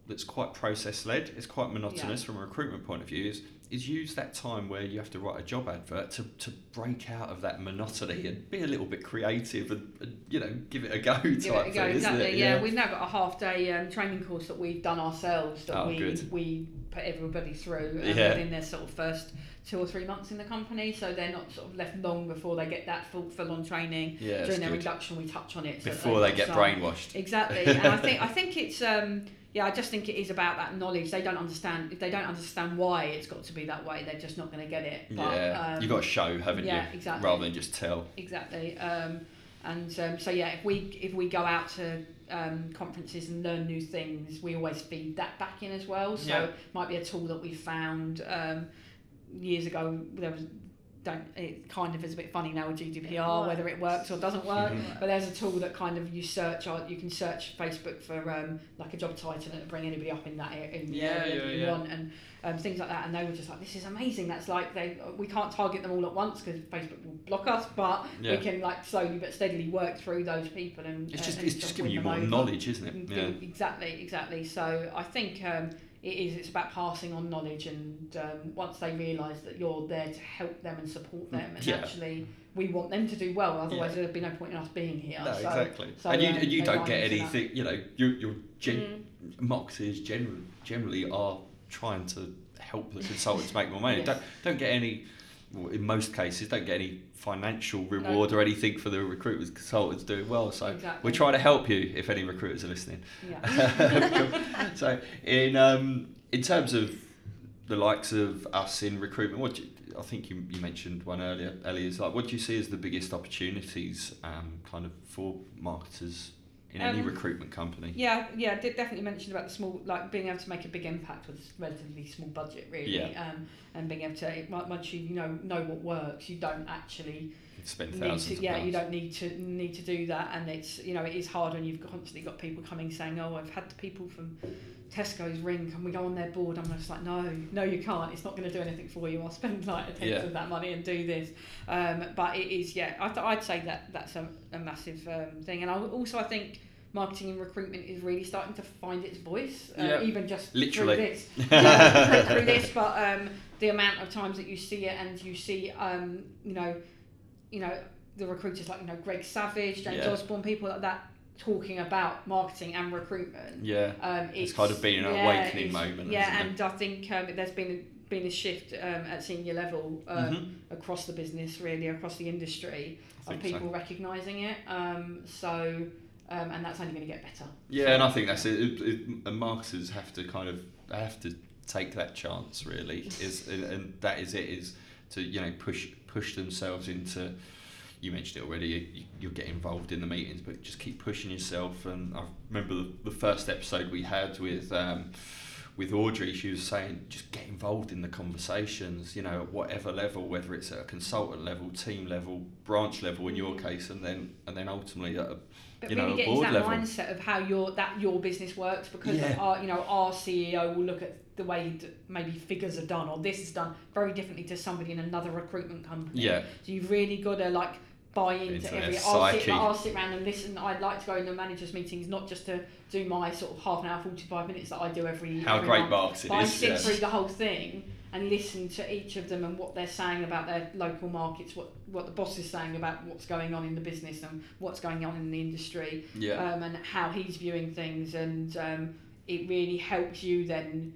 that's quite process led. It's quite monotonous from a recruitment point of view. Is is use that time where you have to write a job advert to, to break out of that monotony and be a little bit creative and, and you know give it a go type Give it a go, thing, exactly. it? Yeah. we've now got a half day um, training course that we've done ourselves that Oh, we good. we put everybody through um, Yeah. within their sort of first two or three months in the company, so they're not sort of left long before they get that full full on training. yeah, During their good. induction, we touch on it so before they can get brainwashed. Exactly, and I think I think it's um, yeah, I just think it is about that knowledge. They don't understand if they don't understand why it's got to be that way. They're just not going to get it. But, yeah, um, you got to show, haven't yeah, you? Yeah, exactly. Rather than just tell. exactly. Um, and um, so yeah, if we if we go out to um, conferences and learn new things, we always feed that back in as well. So Yeah. it might be a tool that we found um, years ago. There was don't it kind of is a bit funny now with GDPR whether it works or doesn't work. Mhm. But there's a tool that kind of you search on you can search Facebook for um, like a job title and it'll bring anybody up in that in the Yeah, area yeah, that you yeah. want and um, things like that. And they were just like, this is amazing. That's like they we can't target them all at once because Facebook will block us, but Yeah. we can like slowly but steadily work through those people and It's just and it's just giving you more over. knowledge, isn't it? Yeah. Exactly, exactly. So I think um, it is. It's about passing on knowledge, and um, once they realise that you're there to help them and support them, and Yeah. actually we want them to do well. Otherwise, Yeah. there'd be no point in us being here. No, so, exactly. so, and you, um, you don't get anything, you know, you're, you're gen- Mm. marketers generally, generally are trying to help the consultants make more money. Yes. Don't, don't get any, well, in most cases, don't get any financial reward or anything for the recruiters, consultants doing well. So Exactly. we're trying to help you if any recruiters are listening. Yeah. so in um, in terms of the likes of us in recruitment, what you, I think you, you mentioned one earlier, Ellie, is like what do you see as the biggest opportunities um, kind of for marketers in any Um, recruitment company? Yeah, yeah, I did definitely mention about the small, like being able to make a big impact with a relatively small budget, really, Yeah. um, and being able to on- once you you know know what works, you don't actually Spend thousands to, yeah, you don't need to need to do that, and it's you know it is hard when you've constantly got people coming saying, oh, I've had the people from Tesco's ring, can we go on their board? I'm just like, no, no, you can't. It's not going to do anything for you. I'll spend like a tenth Yeah. of that money and do this. Um, but it is, yeah, I th- I'd say that that's a, a massive um, thing, and I also I think marketing and recruitment is really starting to find its voice, uh, even just Literally. through this. Yeah, through this, but um, the amount of times that you see it and you see, um, you know, you know, the recruiters like you know Greg Savage, James Yeah. Osborne, people like that talking about marketing and recruitment. Yeah. Um, It's kind of been an yeah, awakening moment, Yeah, and I think um, there's been been a shift um, at senior level um, Mhm. across the business, really across the industry, of think so. people recognising it. Um, so, um, and that's only going to get better. Yeah, and I think that's it. it, it and marketers have to kind of have to take that chance. Really, is and, and that is it. Is to you know push push themselves into. You mentioned it already. You, you'll get involved in the meetings, but just keep pushing yourself. And I remember the, the first episode we had with. Um, with Audrey, she was saying just get involved in the conversations, you know, at whatever level, whether it's at a consultant level, team level, branch level in your case, and then and then ultimately at a But you really know, getting that level. mindset of how your that your business works because Yeah. our you know our CEO will look at the way maybe figures are done or this is done very differently to somebody in another recruitment company. Yeah. So you've really got to like buy into, Into every. I'll sit. I'll sit around and listen. I'd like to go in the managers' meetings not just to do my sort of half an hour, forty five minutes that I do every. How every great month. marketing But I sit yes. through the whole thing and listen to each of them and what they're saying about their local markets, what what the boss is saying about what's going on in the business and what's going on in the industry, Yeah. um, and how he's viewing things, and um, it really helps you then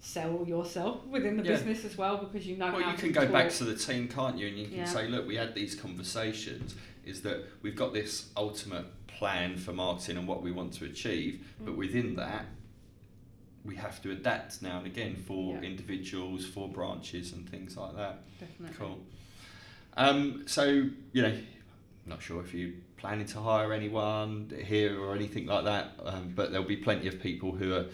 sell yourself within the Yeah. business as well because you know Well, you can go back to the team, can't you? And you can Yeah. say, look, we had these conversations. Is that we've got this ultimate plan for marketing and what we want to achieve, Mm. but within that, we have to adapt now and again for Yeah. individuals, for branches, and things like that. Definitely. Cool. Um, so you know, I'm not sure if you're planning to hire anyone here or anything like that, um, but there'll be plenty of people who are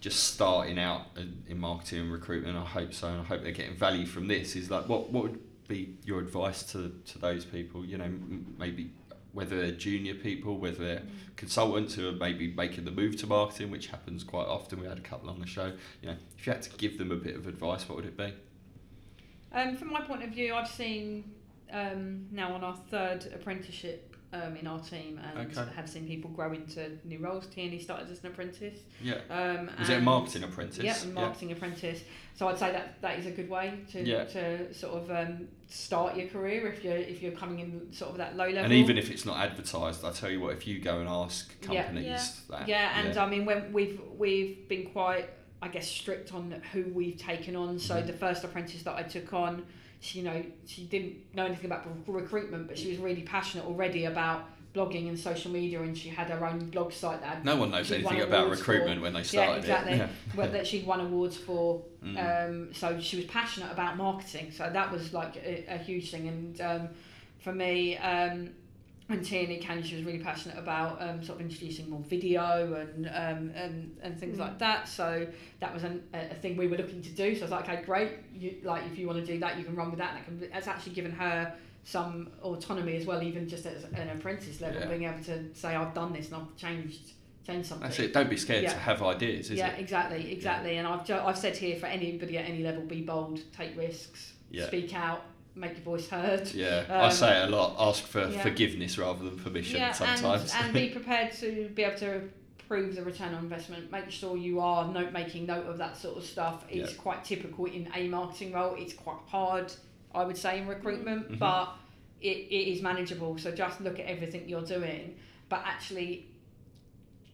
just starting out in, in marketing and recruitment. I hope so, and I hope they're getting value from this. Is like, what what would be your advice to to those people? You know, m- maybe whether they're junior people, whether they're consultants who are maybe making the move to marketing, which happens quite often. We had a couple on the show. You know, if you had to give them a bit of advice, what would it be? Um, from my point of view, I've seen um, now on our third apprenticeship um, in our team and Okay. have seen people grow into new roles. Tierney started as an apprentice. Yeah. Um, Was it a marketing apprentice? Yeah, a marketing apprentice. So I'd say that that is a good way to, Yeah. to sort of um, start your career if you're if you're coming in sort of that low level. And even if it's not advertised, I tell you what, if you go and ask companies Yeah. that. yeah, and I mean when we've we've been quite I guess strict on who we've taken on. So Mhm. the first apprentice that I took on, she you know she didn't know anything about recruitment, but she was really passionate already about blogging and social media, and she had her own blog site that no one knows anything about recruitment when they started exactly. it. well, that she'd won awards for. Mm. Um, so she was passionate about marketing. So that was like a, a huge thing. And um, for me, um, and Tierney Candy, she was really passionate about um, sort of introducing more video and um, and, and things Mm. like that. So that was an, a, a thing we were looking to do. So I was like, okay, great. You, like if you want to do that, you can run with that. And it can, it's actually given her some autonomy as well, even just at an apprentice level, Yeah. being able to say, I've done this and I've changed changed something. That's it. Don't be scared Yeah. to have ideas, is yeah, it? exactly, exactly. And I've ju- I've said here for anybody at any level, be bold, take risks, Yeah. speak out, make your voice heard. Yeah, I Um, say it a lot. Ask for yeah. forgiveness rather than permission yeah, sometimes. and and be prepared to be able to prove the return on investment. Make sure you are note making note of that sort of stuff. It's Yeah. quite typical in a marketing role. It's quite hard, I would say, in recruitment, Mhm. but it, it is manageable. So just look at everything you're doing, but actually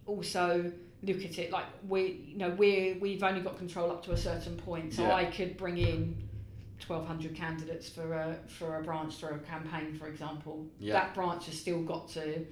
also look at it like we you know we we've only got control up to a certain point so Yeah. I could bring in 1200 candidates for a for a branch for a campaign for example Yeah. that branch has still got to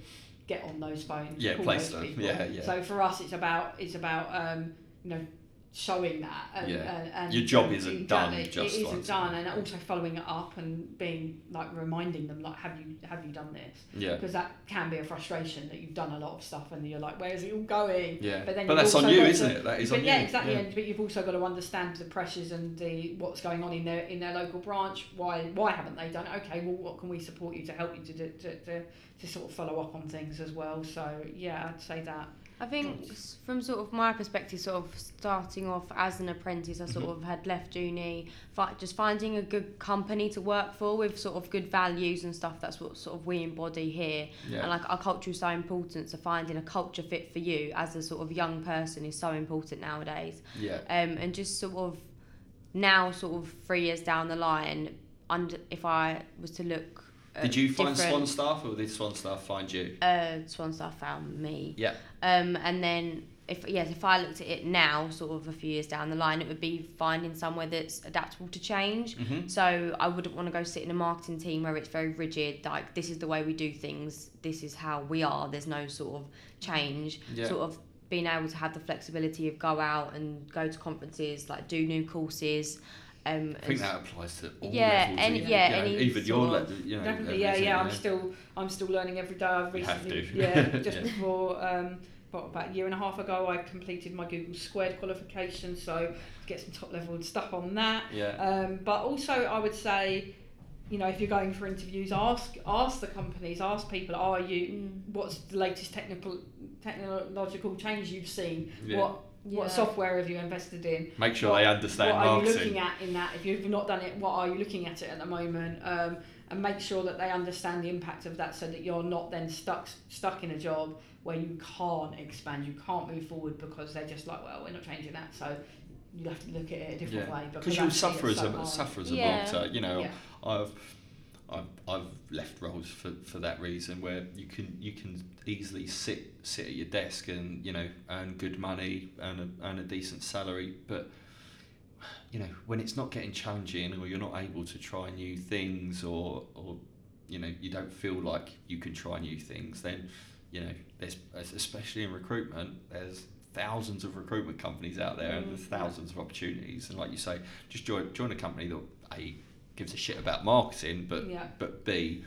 get on those phones Yeah, place them. Yeah, yeah. so for us it's about it's about um you know showing that and, Yeah. and, and Your job isn't done exactly, just it isn't done and also following it up and being like reminding them like have you have you done this yeah, because that can be a frustration that you've done a lot of stuff and you're like, where is it all going? yeah. But then But that's on you, isn't to- it? That is but on yeah, you. exactly. And, but you've also got to understand the pressures and the what's going on in their in their local branch. Why why haven't they done? it? Okay, well, what can we support you to help you to do, to, to to sort of follow up on things as well. So yeah, I'd say that. I think s- from sort of my perspective, sort of starting off as an apprentice, I sort Mhm. of had left uni, fi- just finding a good company to work for with sort of good values and stuff. That's what sort of we embody here. Yeah. And like our culture is so important, so finding a culture fit for you as a sort of young person is so important nowadays. yeah. Um, and just sort of now, sort of three years down the line, and if I was to look. Did you find different- Swan staff, or did Swanstaff find you? uh, Swanstaff found me. Yeah. Um, and then if yes, if I looked at it now, sort of a few years down the line, it would be finding somewhere that's adaptable to change. Mm-hmm. So I wouldn't want to go sit in a marketing team where it's very rigid. Like this is the way we do things. This is how we are. There's no sort of change. Yeah. Sort of being able to have the flexibility of go out and go to conferences, like do new courses. Um, I think that applies to all Yeah, levels. any- even, yeah, any even your sort level. You know, Definitely, yeah, yeah. I'm you still I'm still learning every day. I've You have recently, to. yeah, just Yeah. before um, about, about a year and a half ago, I completed my Google Squared qualification, so get some top level stuff on that. Yeah. Um, but also, I would say, you know, if you're going for interviews, ask ask the companies, ask people, are you Mm. what's the latest technical technological change you've seen? Yeah. What what software have you invested in? Make sure what- they understand what are you looking at in that? If you've not done it, what are you looking at it at the moment? Um, and make sure that they understand the impact of that, so that you're not then stuck stuck in a job where you can't expand, you can't move forward because they're just like, well, we're not changing that, so you have to look at it a different Yeah. way. Because you'll actually suffer it's as so a hard. suffer as a Yeah. marketer. You know, Yeah. I've I've I've left roles for, for that reason where you can you can easily sit sit at your desk and you know earn good money earn a, earn a decent salary, but you know when it's not getting challenging or you're not able to try new things or or you know you don't feel like you can try new things, then you know there's especially in recruitment there's thousands of recruitment companies out there and Mm. there's thousands of opportunities and like you say just join join a company that a gives a shit about marketing but Yeah. but b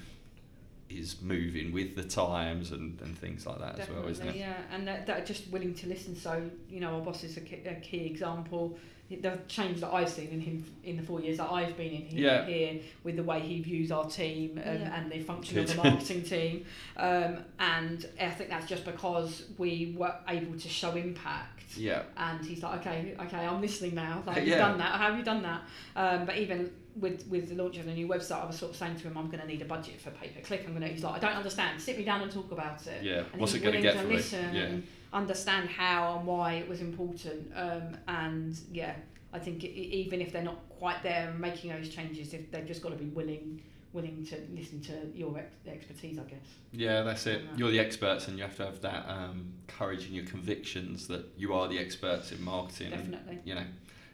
is moving with the times and, and things like that as well isn't it Yeah, and that, that are just willing to listen. So you know, our boss is a key, a key example. The change that I've seen in him in the four years that I've been in here, Yeah. here with the way he views our team and, Yeah. and the function of the marketing team, um, and I think that's just because we were able to show impact. yeah And he's like, okay, okay, I'm listening now. Like, Yeah. you've done that. How have you done that? Um, but even with with the launch of the new website, I was sort of saying to him, I'm going to need a budget for pay per click. I'm going to. He's like, I don't understand. Sit me down and talk about it. yeah And what's it going to get to for me listen yeah and understand how and why it was important. Um, and yeah, I think i even if they're not quite there and making those changes, if they've just got to be willing willing to listen to your ex- expertise, I guess. Yeah, that's it. that. You're the experts, and you have to have that um, courage and your convictions that you are the experts in marketing. and, Definitely. you know,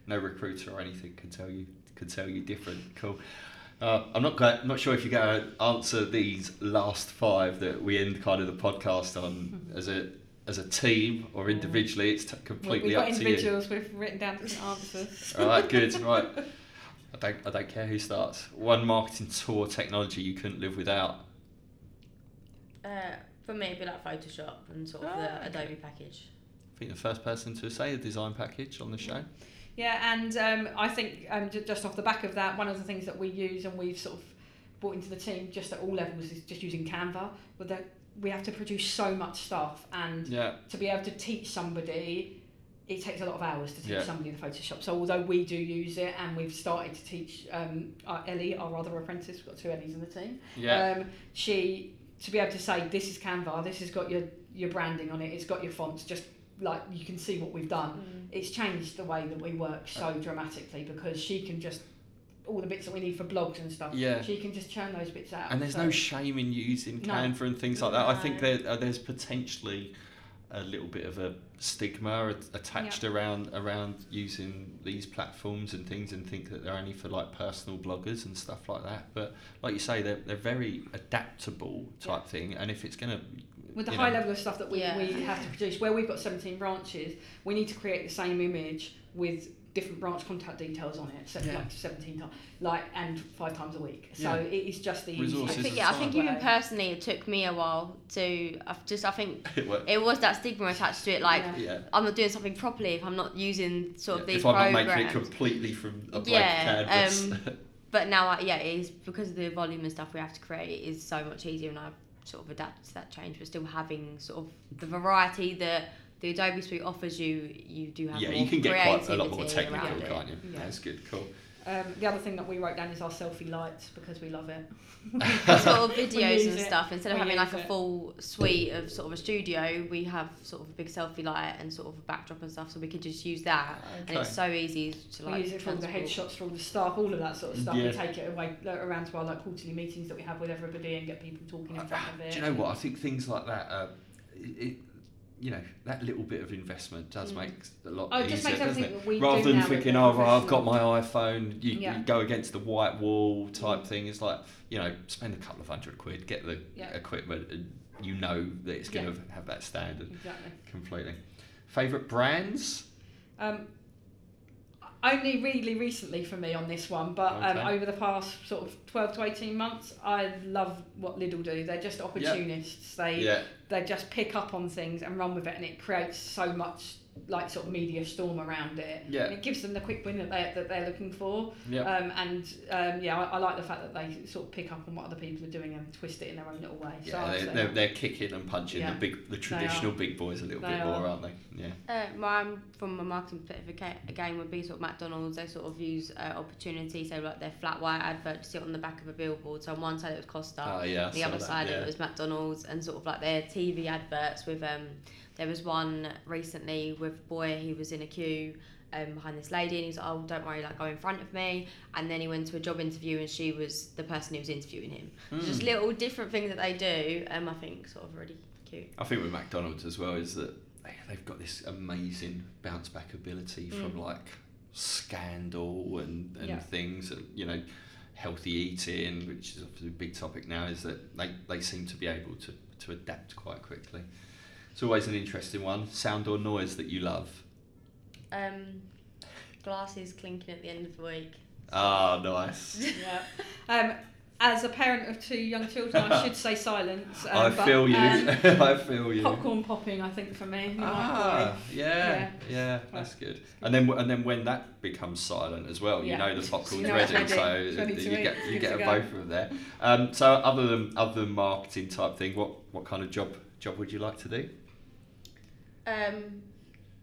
no recruiter or anything can tell you can tell you different. Cool. Uh, I'm not go- not sure if you're going to answer these last five that we end kind of the podcast on as a as a team or individually. It's t- completely We've got up to you. individuals with written down different answers. All right, good. Right. I don't I don't care who starts. One marketing tool or technology you couldn't live without. Uh, for me, it'd be like Photoshop and sort of Ah, the okay. Adobe package. I think the first person to say a design package on the show. Yeah, and um, I think um, just off the back of that, one of the things that we use and we've sort of brought into the team just at all levels is just using Canva. We have to produce so much stuff, and Yeah. to be able to teach somebody, it takes a lot of hours to teach Yeah. somebody the Photoshop. So although we do use it, and we've started to teach um, our Ellie, our other apprentice, we've got two Ellies in the team. Yeah. Um, she to be able to say this is Canva, this has got your your branding on it, it's got your fonts, just like you can see what we've done it's changed the way that we work so dramatically because she can just all the bits that we need for blogs and stuff. Yeah. She can just churn those bits out. And there's so- no shame in using No. Canva and things like that. I think there uh, there's potentially a little bit of a stigma at- attached around around using these platforms and things, and think that they're only for like personal bloggers and stuff like that. But like you say, they're they're very adaptable type thing, and if it's gonna with the high know, level of stuff that we, Yeah. we have to produce, where we've got 17 branches, we need to create the same image with different branch contact details on it, so Yeah. like 17 times, like and five times a week. So Yeah. it is just the I Resources easiest think yeah, I think even personally, it took me a while to. I've just I think it it was that stigma attached to it. Like Yeah. Yeah. I'm not doing something properly if I'm not using sort of Yeah. these if I'm programs. not making it completely from a blank Yeah, canvas. um, But now, I, yeah, it is because of the volume and stuff we have to create. It is so much easier, and I've sort of adapted to that change. But still having sort of the variety that the Adobe Suite offers you, you do have yeah, you can get quite a lot more technical, can't you? Yeah. That's good. Cool. Um, the other thing that we wrote down is our selfie lights because we love it. sort of videos use and it. stuff. Instead of We having like use a full suite of sort of a studio, we have sort of a big selfie light and sort of a backdrop and stuff. So we could just use that, and it's so easy to we like. use it for all the headshots for all the staff, all of that sort of stuff. Yeah. We take it away like, around to our like quarterly meetings that we have with everybody and get people talking in front of it. Do you know what? I think things like that, uh, it, it, you know, that little bit of investment does Mm. make a lot Oh, easier, just doesn't it? Rather than thinking, oh, well, I've got my iPhone, you, Yeah. you go against the white wall type thing. It's like, you know, spend a couple of hundred quid, get the Yeah. equipment, and you know that it's going Yeah. to have that standard Exactly. completely. Favourite brands? Um, only really recently for me on this one, but um, over the past sort of 12 to 18 months, I love what Lidl do. They're just opportunists. They Yeah, they just pick up on things and run with it, and it creates so much like sort of media storm around it. Yeah. And it gives them the quick win that they that they're looking for. yeah. Um, and um, yeah, I, I like the fact that they sort of pick up on what other people are doing and twist it in their own little way. so yeah, I'd they, say they're, they're kicking and punching Yeah. the big, the traditional big boys a little They bit more, are. aren't they? Yeah. Uh, mine, from a marketing perspective, aga- again, would be sort of McDonald's. They sort of use uh, opportunity, so like their flat white advert to sit on the back of a billboard. So on one side it was Costa, Oh yeah. The other that, side yeah. it was McDonald's, and sort of like their TV adverts with um, there was one recently with a boy he was in a queue. Um, behind this lady and he's like, oh don't worry like go in front of me and then he went to a job interview and she was the person who was interviewing him Mm. just little different things that they do um, I think sort of really cute I think with McDonald's as well is that they- they've got this amazing bounce back ability from Mm. like scandal and, and Yeah. things, and, you know, healthy eating, which is obviously a big topic now, is that they, they seem to be able to, to adapt quite quickly. It's always an interesting one. Sound or noise that you love? um, glasses clinking at the end of the week Ah, nice. yeah. Um, as a parent of two young children, I should say silence. Um, I but, feel you. um, I feel you. popcorn popping, I think, for me. Ah, yeah, Yeah. yeah, that's good. And then and then when that becomes silent as well, you Yeah. know the popcorn's You know it's ready, ready. so you get you Good get to a go. both of them there. Um, so other than other than marketing type thing, what what kind of job job would you like to do? Um,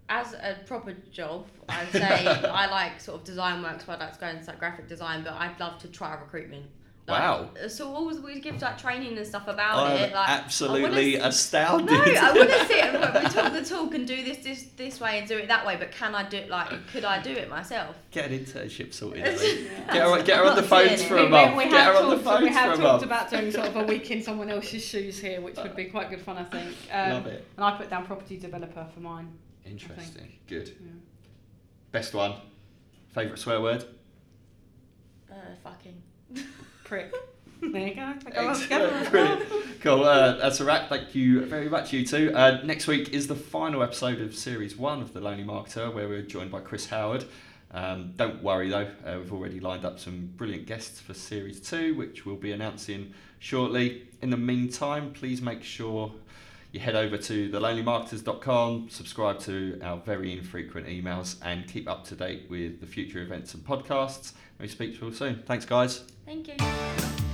as a proper job, I'd say I like sort of design work, so I'd like to go into like graphic design, but I'd love to try recruitment. Like, Wow. So always we give like training and stuff about I'm it. Like absolutely I wanna, astounded. No, I want to sit and we talk the talk and do this this this way and do it that way. But can I do it like? Could I do it myself? Get an internship sorted. It's- Get her, get her on the Not phones for a We- month. We, we Get her on the talked, we phones have for a talked about doing sort of a week in someone else's shoes here, which would be quite good fun, I think. Um, Love it. And I put down property developer for mine. Interesting. Good. Yeah. Best one. Favorite swear word. Uh, fucking. Prick. There you go. Go Excellent. Brilliant. Cool. Uh, that's a wrap. Thank you very much, you two. Uh, next week is the final episode of Series 1 of The Lonely Marketer, where we're joined by Chris Howard. Um, don't worry though, uh, we've already lined up some brilliant guests for Series 2, which we'll be announcing shortly. In the meantime, please make sure you head over to thelonelymarketers.com, subscribe to our very infrequent emails, and keep up to date with the future events and podcasts. We speak to you all soon. Thanks, guys. Thank you.